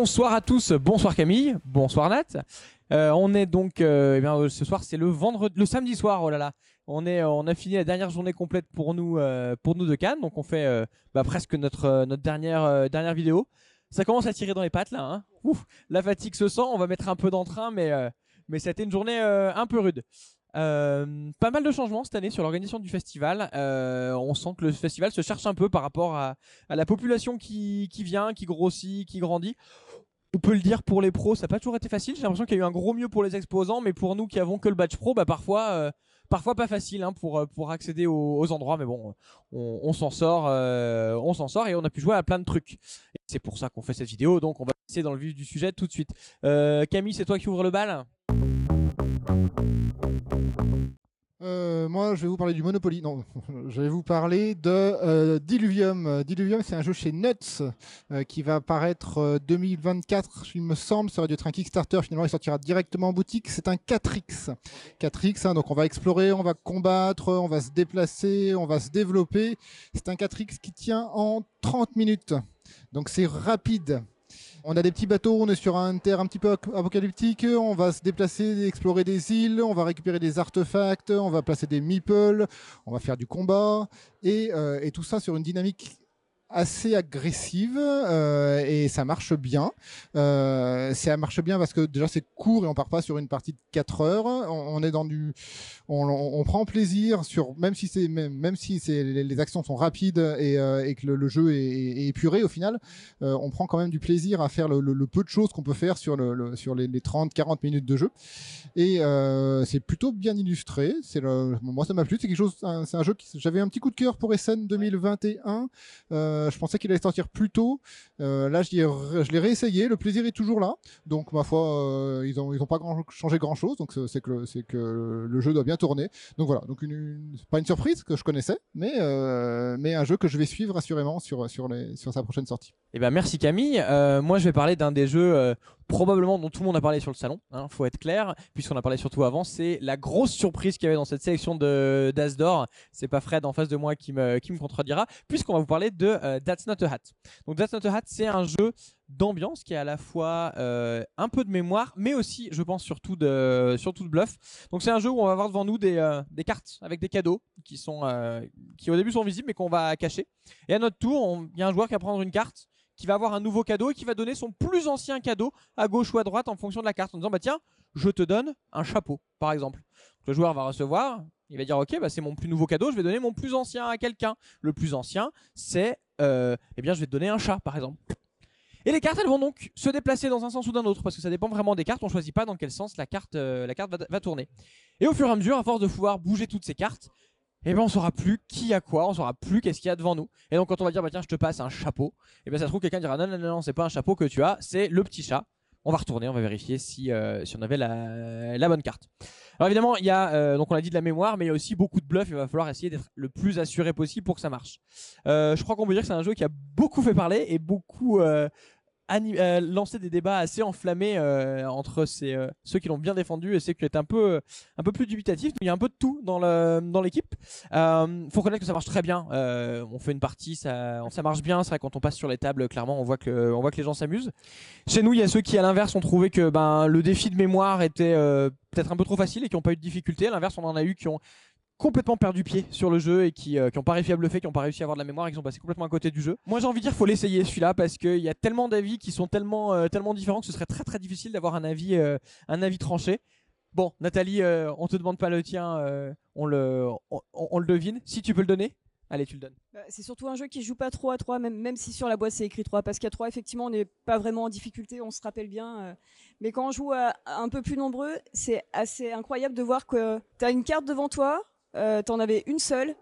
Bonsoir à tous, bonsoir Camille, bonsoir Nat. Euh, on est donc, euh, eh bien, euh, ce soir c'est le vendredi, le samedi soir. Oh là là, on est, on a fini la dernière journée complète pour nous, de Cannes. Donc on fait bah, presque notre, dernière, dernière vidéo. Ça commence à tirer dans les pattes là. Hein. La fatigue se sent. On va mettre un peu d'entrain, mais, mais c'était une journée un peu rude. Euh, pas mal de changements cette année sur l'organisation du festival. Euh, on sent que le festival se cherche un peu par rapport à, la population qui, vient, qui grossit, qui grandit. On peut le dire pour les pros, ça n'a pas toujours été facile. J'ai l'impression qu'il y a eu un gros mieux pour les exposants, mais pour nous qui avons que le badge pro, bah parfois, euh, parfois pas facile hein, pour accéder aux, endroits. Mais bon, on, s'en sort, on s'en sort et on a pu jouer à plein de trucs. C'est pour ça qu'on fait cette vidéo. Donc on va passer dans le vif du sujet tout de suite. Camille, c'est toi qui ouvre le bal? Euh, moi, je vais vous parler du Monopoly. Non, je vais vous parler de euh, Diluvium. Diluvium, c'est un jeu chez Nuts euh, qui va apparaître euh, 2024, il me semble. Ça aurait dû être un Kickstarter. Finalement, il sortira directement en boutique. C'est un 4X. 4X, hein, donc on va explorer, on va combattre, on va se déplacer, on va se développer. C'est un 4X qui tient en 30 minutes. Donc c'est rapide. On a des petits bateaux, on est sur un terre un petit peu ap- apocalyptique, on va se déplacer, explorer des îles, on va récupérer des artefacts, on va placer des meeples, on va faire du combat, et, euh, et tout ça sur une dynamique assez agressive euh, et ça marche bien. Euh, ça marche bien parce que déjà c'est court et on part pas sur une partie de 4 heures. On, est dans du, on, prend plaisir sur même si c'est même, même si c'est les, actions sont rapides et, euh, et que le, jeu est, est épuré au final, euh, on prend quand même du plaisir à faire le, le, peu de choses qu'on peut faire sur le, sur les, les 30-40 minutes de jeu. Et euh, c'est plutôt bien illustré. C'est moi ça m'a plu. C'est quelque chose. C'est un jeu qui j'avais un petit coup de cœur pour SN 2021. Euh, je pensais qu'il allait sortir plus tôt. Euh, là, je, l'ai réessayé. Le plaisir est toujours là. Donc, ma foi, euh, ils ont ils ont pas changé grand chose. Donc, c'est que le- jeu doit bien tourner. Donc voilà. Donc une, pas une surprise que je connaissais, mais euh, un jeu que je vais suivre assurément sur sur sa prochaine sortie. Eh ben merci Camille. Euh, moi je vais parler d'un des jeux euh, probablement dont tout le monde a parlé sur le salon. Hein, faut être clair, puisqu'on a parlé surtout avant. C'est la grosse surprise qu'il y avait dans cette sélection de d'As d'or. C'est pas Fred en face de moi qui me qui me contredira, puisqu'on va vous parler de euh, That's Not a Hat. Donc That's Not a Hat, c'est un jeu d'ambiance qui est à la fois euh, un peu de mémoire, mais aussi, je pense surtout de surtout de bluff. Donc c'est un jeu où on va avoir devant nous des euh, des cartes avec des cadeaux qui sont euh, qui au début sont visibles mais qu'on va cacher. Et à notre tour, il y a un joueur qui va prendre une carte qui va avoir un nouveau cadeau et qui va donner son plus ancien cadeau à gauche ou à droite en fonction de la carte en disant bah tiens je te donne un chapeau par exemple. Le joueur va recevoir il va dire ok bah c'est mon plus nouveau cadeau je vais donner mon plus ancien à quelqu'un. Le plus ancien c'est euh, eh bien je vais te donner un chat par exemple. Et les cartes elles vont donc se déplacer dans un sens ou d'un autre parce que ça dépend vraiment des cartes. On choisit pas dans quel sens la carte euh, va tourner. Et au fur et à mesure à force de pouvoir bouger toutes ces cartes eh ben on saura plus qui a quoi, on saura plus qu'est-ce qu'il y a devant nous. Et donc quand on va dire bah tiens je te passe un chapeau, eh ben ça se trouve quelqu'un dira non non non, non c'est pas un chapeau que tu as, c'est le petit chat. On va retourner, on va vérifier si euh, si on avait la, bonne carte. Alors évidemment il y a euh, donc on a dit de la mémoire, mais il y a aussi beaucoup de bluff. Il va falloir essayer d'être le plus assuré possible pour que ça marche. Euh, je crois qu'on peut dire que c'est un jeu qui a beaucoup fait parler et beaucoup euh, lancé des débats assez enflammés euh, entre ces, euh, ceux qui l'ont bien défendu et ceux qui étaient un peu un peu plus dubitatifs. Il y a un peu de tout dans le dans l'équipe. Euh, faut reconnaître que ça marche très bien. On fait une partie, ça, ça marche bien. C'est vrai quand on passe sur les tables, clairement, on voit que, on voit que les gens s'amusent. Chez nous, il y a ceux qui, à l'inverse, ont trouvé que ben le défi de mémoire était peut-être un peu trop facile et qui n'ont pas eu de difficulté. À l'inverse, on en a eu qui ont complètement perdu pied sur le jeu et qui, euh, qui pas réussi à bluffer, qui ont pas réussi à avoir de la mémoire et qui sont passés complètement à côté du jeu. Moi j'ai envie de dire faut l'essayer celui-là parce qu'il y a tellement d'avis qui sont tellement euh, tellement différents que ce serait très très difficile d'avoir un avis euh, un avis tranché. Bon Nathalie, euh, on te demande pas le tien, on le on, le devine. Si tu peux le donner, allez tu le donnes. Bah, C'est surtout un jeu qui joue pas trop à 3, même, même si sur la boîte c'est écrit 3, parce qu'à 3, effectivement, on n'est pas vraiment en difficulté, on se rappelle bien. mais quand on joue un peu plus nombreux, c'est assez incroyable de voir que tu as une carte devant toi, euh, tu en avais une seule,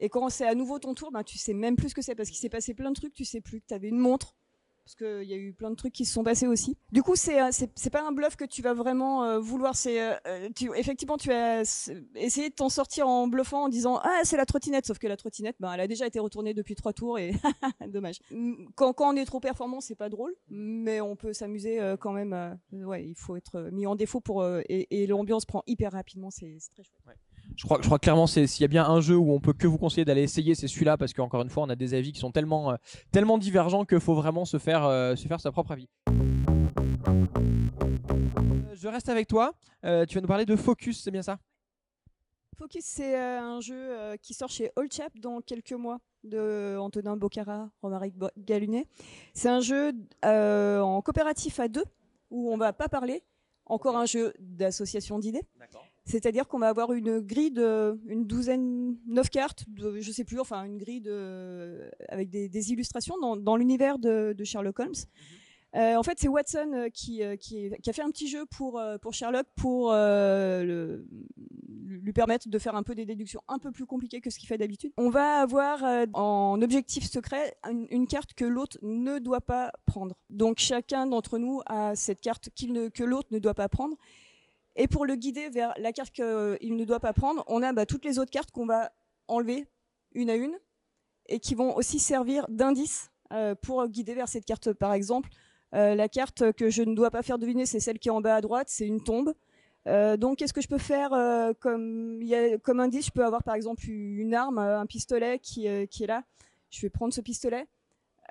et quand c'est à nouveau ton tour, ben, tu sais même plus ce que c'est, parce qu'il s'est passé plein de trucs, tu sais plus, tu avais une montre. Parce qu'il y a eu plein de trucs qui se sont passés aussi. Du coup, c'est euh, c'est pas un bluff que tu vas vraiment euh, vouloir. C'est effectivement tu as essayé de t'en sortir en bluffant en disant ah c'est la trottinette. Sauf que la trottinette, ben elle a déjà été retournée depuis trois tours et dommage. Mm, Quand, quand on est trop performant, c'est pas drôle, mais on peut s'amuser quand même. ouais, il faut être mis en défaut pour et, l'ambiance prend hyper rapidement. C'est très chouette. Je crois, je crois clairement c'est s'il y a bien un jeu où on peut que vous conseiller d'aller essayer, c'est celui-là parce qu'encore une fois, on a des avis qui sont tellement, euh, tellement divergents qu'il faut vraiment se faire, euh, se faire sa propre avis. Euh, je reste avec toi. Euh, tu vas nous parler de Focus, c'est bien ça? Focus, c'est euh, un jeu euh, qui sort chez All Chap dans quelques mois de Antonin Bocara, Romaric Galunet. C'est un jeu euh, en coopératif à deux où on va pas parler. Encore un jeu d'association d'idées. C'est-à-dire qu'on va avoir une grille de une douzaine, neuf cartes, de, je sais plus, enfin une grille avec des, illustrations dans, l'univers de, Sherlock Holmes. Euh, en fait, c'est Watson euh, qui, euh, qui, a fait un petit jeu pour, Sherlock pour lui permettre de faire un peu des déductions un peu plus compliquées que ce qu'il fait d'habitude. On va avoir en objectif secret une, carte que l'autre ne doit pas prendre. Donc chacun d'entre nous a cette carte ne, que l'autre ne doit pas prendre. Et pour le guider vers la carte qu'il ne doit pas prendre, on a bah, toutes les autres cartes qu'on va enlever une à une et qui vont aussi servir d'indice euh, pour guider vers cette carte. Par exemple, euh, la carte que je ne dois pas faire deviner, c'est celle qui est en bas à droite, c'est une tombe. Euh, donc, qu'est-ce que je peux faire euh, comme, indice Je peux avoir par exemple une arme, euh, un pistolet qui, euh, est là. Je vais prendre ce pistolet.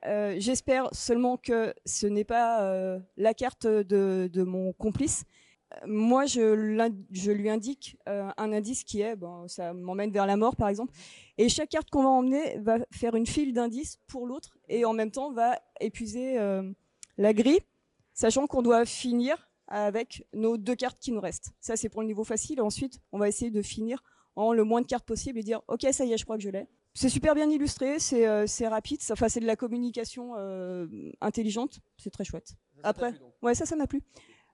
Euh, J'espère seulement que ce n'est pas euh, la carte de mon complice. Moi, je, lui indique euh, un indice qui est, bon, ça m'emmène vers la mort par exemple. Et chaque carte qu'on va emmener va faire une file d'indices pour l'autre et en même temps va épuiser euh, la grille, sachant qu'on doit finir avec nos deux cartes qui nous restent. Ça, c'est pour le niveau facile. Ensuite, on va essayer de finir en le moins de cartes possible et dire Ok, ça y est, je crois que je l'ai. C'est super bien illustré, c'est euh, rapide, enfin, c'est de la communication intelligente, c'est très chouette. Après, ouais, ça, ça m'a plu.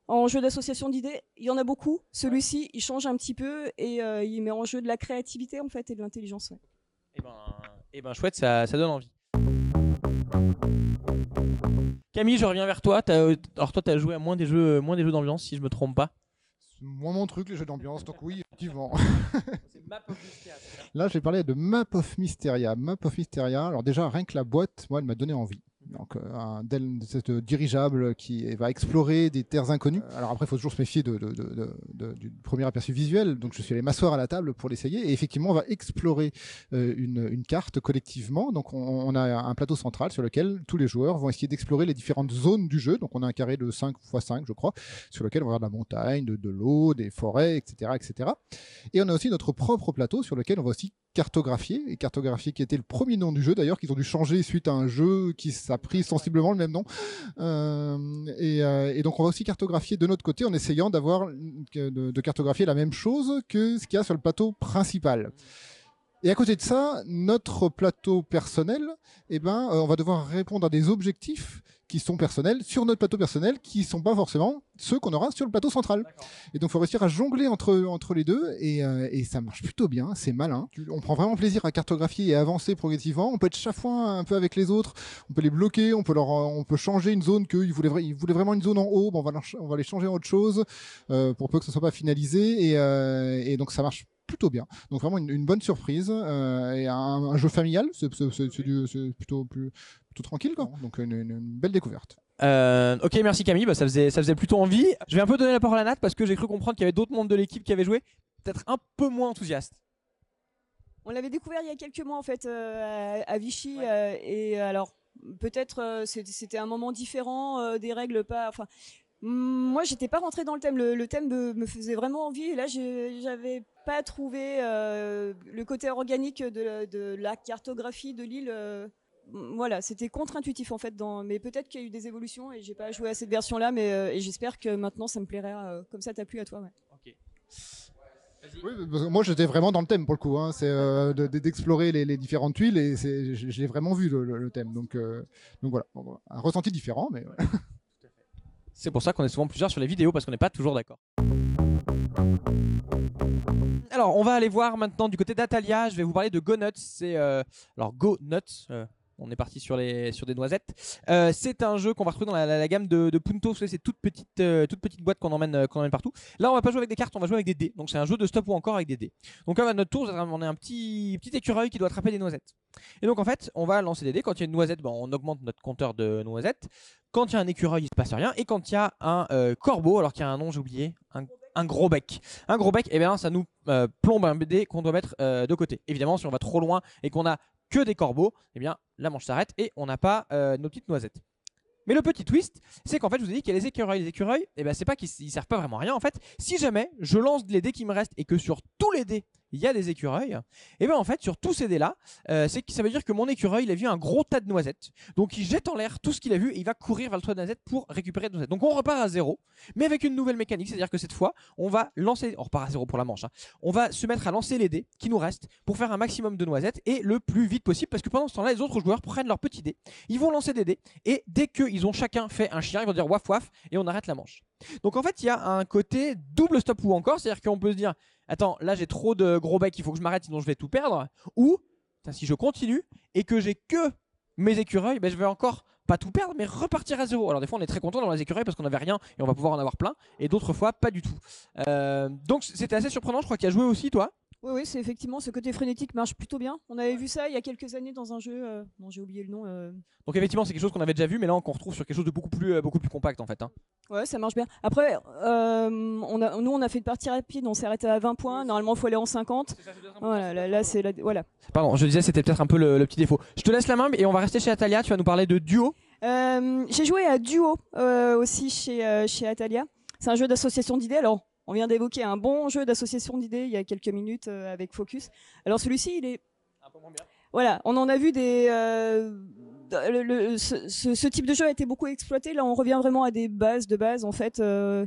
En jeu d'association d'idées, il y en a beaucoup. Celui-ci, il change un petit peu et euh, il met en jeu de la créativité en fait et de l'intelligence. ouais. Eh ben, eh ben chouette, ça, ça donne envie. Camille, je reviens vers toi. T'as- euh, alors toi, tu as joué à moins des jeux, moins des jeux d'ambiance, si je me trompe pas. C'est moins mon truc, les jeux d'ambiance, donc oui, effectivement. Là, j'ai parlé de Map of Mysteria. Map of Mysteria, alors déjà, rien que la boîte, moi, elle m'a donné envie. Euh, un del- cette dirigeable qui va explorer des terres inconnues. Alors après, il faut toujours se méfier du premier aperçu visuel. Donc, je suis allé m'asseoir à la table pour l'essayer. Et effectivement, on va explorer euh, une, carte collectivement. Donc, on, a un plateau central sur lequel tous les joueurs vont essayer d'explorer les différentes zones du jeu. Donc, on a un carré de 5 x 5, je crois, sur lequel on va avoir de la montagne, de, l'eau, des forêts, etc., etc. Et on a aussi notre propre plateau sur lequel on va aussi cartographier, et cartographier qui était le premier nom du jeu d'ailleurs, qu'ils ont dû changer suite à un jeu qui a pris sensiblement le même nom. Euh, et, euh, et donc on va aussi cartographier de notre côté en essayant de cartographier la même chose que ce qu'il y a sur le plateau principal. Et à côté de ça, notre plateau personnel, eh ben, euh, on va devoir répondre à des objectifs qui sont personnels sur notre plateau personnel, qui sont pas forcément ceux qu'on aura sur le plateau central. Et donc, il faut réussir à jongler entre, entre les deux, et, euh, et ça marche plutôt bien, c'est malin. On prend vraiment plaisir à cartographier et avancer progressivement. On peut être chafouin un peu avec les autres, on peut les bloquer, on peut, leur, on peut changer une zone qu'ils voulaient, ils voulaient vraiment une zone en haut, bon, on, va leur on va les changer en autre chose, euh, pour peu que ce soit pas finalisé, et, euh, et donc ça marche plutôt bien. Donc vraiment une, une bonne surprise, euh, et un, un jeu familial, c'est plutôt, plus, plutôt tranquille, quoi. Donc une, une- une belle découverte. Euh, ok, merci Camille, bah, ça, faisait, ça faisait plutôt envie. Je vais un peu donner la parole à Nat parce que j'ai cru comprendre qu'il y avait d'autres membres de l'équipe qui avaient joué, peut-être un peu moins enthousiastes. On l'avait découvert il y a quelques mois en fait euh, à, à Vichy euh, et alors peut-être euh, c'était un moment différent, euh, des règles pas. Enfin, moi j'étais pas rentrée dans le thème. Le, le thème me, me faisait vraiment envie et là j'avais pas trouvé euh, le côté organique de, la- de la cartographie de l'île. euh, voilà, c'était contre-intuitif en fait. Dans, mais peut-être qu'il y a eu des évolutions et j'ai pas joué à cette version-là, mais euh, j'espère que maintenant ça me plairait euh, comme ça t'a plu à toi. Ouais. Oui, moi j'étais vraiment dans le thème pour le coup. Hein. C'est euh, de- de- d'explorer les, les différentes tuiles et j'ai vraiment vu le, le- le thème. Donc, euh, donc voilà, Bon, voilà. un ressenti différent, mais ouais. C'est pour ça qu'on est souvent plusieurs sur les vidéos parce qu'on n'est pas toujours d'accord. Alors, on va aller voir maintenant du côté d'Atalia. Je vais vous parler de Go Nuts. C'est euh, alors Go Nuts. euh, on est parti sur des noisettes. Euh, c'est un jeu qu'on va retrouver dans la, gamme de, Punto. C'est toute petite euh, euh, qu'on emmène partout. Là, on va pas jouer avec des cartes, on va jouer avec des dés. Donc c'est un jeu de stop ou encore avec des dés. Donc à notre tour, on est un petit petit écureuil qui doit attraper des noisettes. Et donc en fait, on va lancer des dés. Quand il y a une noisette, ben, on augmente notre compteur de noisettes. Quand il y a un écureuil, il se passe rien. Et quand il y a un euh, corbeau, alors qu'il y a un nom, j'ai oublié, un, gros bec. Un gros bec, et bien ça nous plombe un dé qu'on doit mettre de côté. Évidemment, si on va trop loin et qu'on a que des corbeaux, eh bien la manche s'arrête et on n'a pas euh, nos petites noisettes. Mais le petit twist, c'est qu'en fait, je vous ai dit qu'il y a les écureuils. Les écureuils, eh ben, c'est pas qu'ils ils servent pas vraiment à rien. En fait, si jamais je lance les dés qui me restent et que sur tous les dés, il y a des écureuils, et eh ben en fait, sur tous ces dés-là, euh, ça veut dire que mon écureuil, il a vu un gros tas de noisettes. Donc, il jette en l'air tout ce qu'il a vu et il va courir vers le toit de noisettes pour récupérer des noisettes. Donc, on repart à zéro, mais avec une nouvelle mécanique. C'est-à-dire que cette fois, on va lancer. On repart à zéro pour la manche. hein. On va se mettre à lancer les dés qui nous restent pour faire un maximum de noisettes et le plus vite possible parce que pendant ce temps-là, les autres joueurs prennent leurs petits dés. Ils vont lancer des dés et dès qu'ils ont chacun fait un chien, ils vont dire waf waf et on arrête la manche. Donc en fait, il y a un côté double stop ou encore, c'est-à-dire qu'on peut se dire attends, là j'ai trop de gros becs, il faut que je m'arrête sinon je vais tout perdre ou si je continue et que j'ai que mes écureuils, ben, je vais encore pas tout perdre mais repartir à zéro. Alors des fois on est très content dans les écureuils parce qu'on n'avait rien et on va pouvoir en avoir plein et d'autres fois pas du tout. Euh, donc c'était assez surprenant, je crois qu'il y a joué aussi toi. Oui, oui, c'est effectivement ce côté frénétique marche plutôt bien. On avait vu ça il y a quelques années dans un jeu euh, dont j'ai oublié le nom. euh. Donc effectivement c'est quelque chose qu'on avait déjà vu mais là on retrouve sur quelque chose de beaucoup plus, euh, beaucoup plus compact en fait. hein. Ouais, ça marche bien. Après, euh, on a, nous on a fait une partie rapide, on s'est arrêté à 20 points. Normalement, il faut aller en 50. Voilà, là, là, c'est la... voilà. Pardon, je disais c'était peut-être un peu le, le petit défaut. Je te laisse la main et on va rester chez Atalia, tu vas nous parler de duo. Euh, j'ai joué à Duo euh, aussi chez, euh, chez Atalia. C'est un jeu d'association d'idées. Alors, on vient d'évoquer un bon jeu d'association d'idées il y a quelques minutes euh, avec Focus. Alors celui-ci, il est Voilà, on en a vu des. euh, le- le- ce, type de jeu a été beaucoup exploité. Là, on revient vraiment à des bases de base. En fait, euh,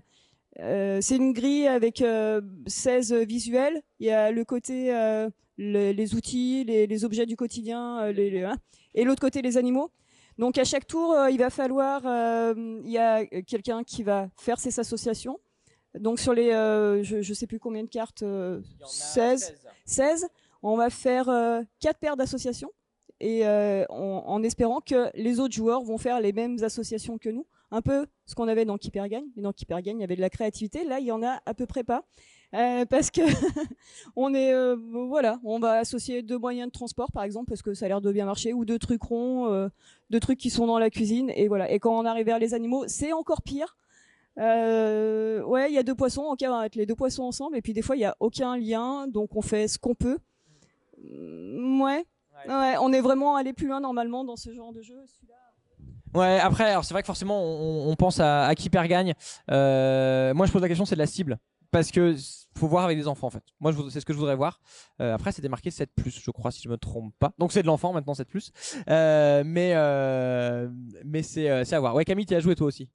euh, c'est une grille avec euh, 16 visuels. Il y a le côté euh, le- les outils, les, les objets du quotidien, euh, les, les- hein, et l'autre côté les animaux. Donc à chaque tour, euh, il va falloir, euh, il y a quelqu'un qui va faire ses associations. Donc sur les, euh, je, je sais plus combien de cartes, euh, 16. 16, on va faire euh, quatre paires d'associations et euh, en, espérant que les autres joueurs vont faire les mêmes associations que nous. Un peu ce qu'on avait dans Keeper Gagne. Mais dans Keeper Gagne, il y avait de la créativité. Là, il y en a à peu près pas. Euh, parce que on est euh, voilà, on va associer deux moyens de transport par exemple parce que ça a l'air de bien marcher ou deux trucs ronds, euh, deux trucs qui sont dans la cuisine et voilà. Et quand on arrive vers les animaux, c'est encore pire. Euh, ouais, il y a deux poissons, ok, on va mettre les deux poissons ensemble et puis des fois il y a aucun lien, donc on fait ce qu'on peut. Mm, Ouais. Ouais, on est vraiment allé plus loin normalement dans ce genre de jeu. Celui-là, Ouais, après, alors c'est vrai que forcément, on, on pense à, à qui perd gagne. Euh, moi, je pose la question, c'est de la cible. Parce que faut voir avec des enfants en fait. Moi, c'est ce que je voudrais voir. Euh, après, c'était marqué 7 je crois, si je me trompe pas. Donc c'est de l'enfant maintenant 7 euh, Mais euh, mais c'est euh, c'est à voir. Ouais, Camille, tu as joué toi aussi.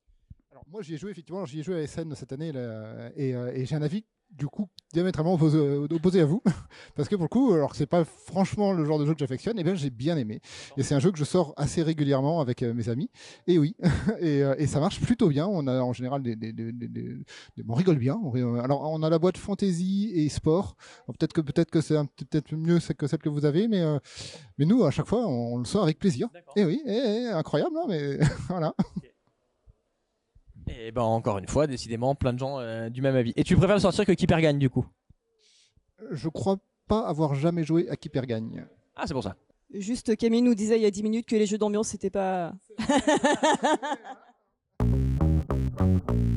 Alors, moi, j'y ai joué, effectivement. J'y ai joué à SN cette année là, et, euh, et j'ai un avis, du coup, diamétralement opposé, opposé à vous. Parce que pour le coup, alors que c'est pas franchement le genre de jeu que j'affectionne, et bien j'ai bien aimé. Et c'est un jeu que je sors assez régulièrement avec euh, mes amis. Et oui, et, euh, et ça marche plutôt bien. On a en général des. des- des- des- des- des- on rigole bien. On alors, on a la boîte fantasy et sport. Peut-être que, peut que c'est peut-être mieux que celle que vous avez, mais, euh, mais nous, à chaque fois, on, le sort avec plaisir. Et oui, et, et, incroyable, hein, mais voilà. Et ben encore une fois, décidément, plein de gens euh, du même avis. Et tu préfères le sortir que qui perd gagne du coup? Je crois pas avoir jamais joué à qui perd gagne. Ah, c'est pour ça. Juste Camille nous disait il y a 10 minutes que les jeux d'ambiance c'était pas.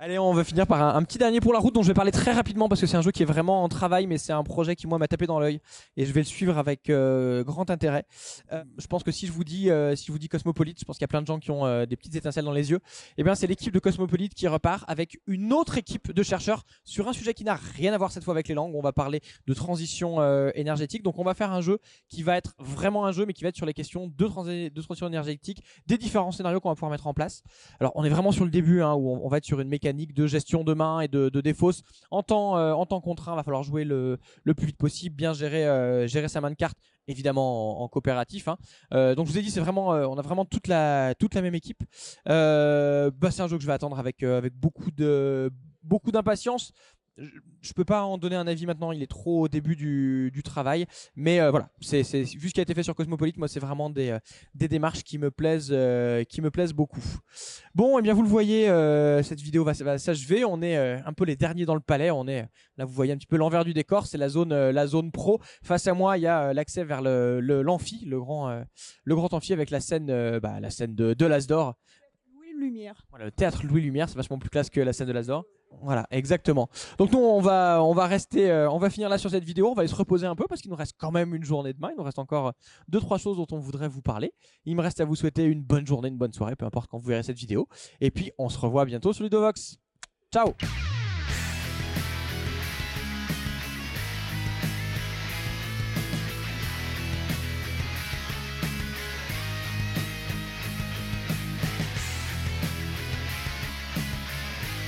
Allez, on va finir par un, petit dernier pour la route dont je vais parler très rapidement parce que c'est un jeu qui est vraiment en travail, mais c'est un projet qui moi m'a tapé dans l'œil et je vais le suivre avec euh, grand intérêt. Euh, je pense que si je vous dis, euh, si je vous dis Cosmopolite, je pense qu'il y a plein de gens qui ont des petites étincelles dans les yeux. Et bien, c'est l'équipe de Cosmopolite qui repart avec une autre équipe de chercheurs sur un sujet qui n'a rien à voir cette fois avec les langues. On va parler de transition énergétique. Donc, on va faire un jeu qui va être vraiment un jeu, mais qui va être sur les questions de transition énergétique, des différents scénarios qu'on va pouvoir mettre en place. Alors, on est vraiment sur le début, hein, où on, on va être sur une mécanique de gestion de main et de, défausse. En temps, euh, en temps contraint, va falloir jouer le, plus vite possible, bien gérer, euh, gérer sa main de cartes, évidemment en, coopératif. hein. Euh, donc, je vous ai dit, c'est vraiment, on a vraiment toute la, même équipe. Bah, c'est un jeu que je vais attendre avec, avec beaucoup de, beaucoup d'impatience. Je, je peux pas en donner un avis maintenant, il est trop au début du, travail. Mais euh, voilà, c'est vu ce qui a été fait sur Cosmopolite, moi c'est vraiment des, euh, démarches qui me plaisent, euh, qui me plaisent beaucoup. Bon, et bien vous le voyez, cette vidéo va, s'achever. On est un peu les derniers dans le palais. On est là, vous voyez un petit peu l'envers du décor. C'est la zone, la zone pro. Face à moi, il y a l'accès vers l'amphi, le, grand, le grand amphi avec la scène, bah, la scène de, de l'Asdor. Lumière. Voilà, le théâtre Louis Lumière, c'est vachement plus classe que la scène de l'Azor. Voilà, exactement. Donc nous, on va, on va rester, euh, on va finir là sur cette vidéo. On va aller se reposer un peu parce qu'il nous reste quand même une journée demain. Il nous reste encore deux, trois choses dont on voudrait vous parler. Il me reste à vous souhaiter une bonne journée, une bonne soirée, peu importe quand vous verrez cette vidéo. Et puis, on se revoit bientôt sur Ludovox. Ciao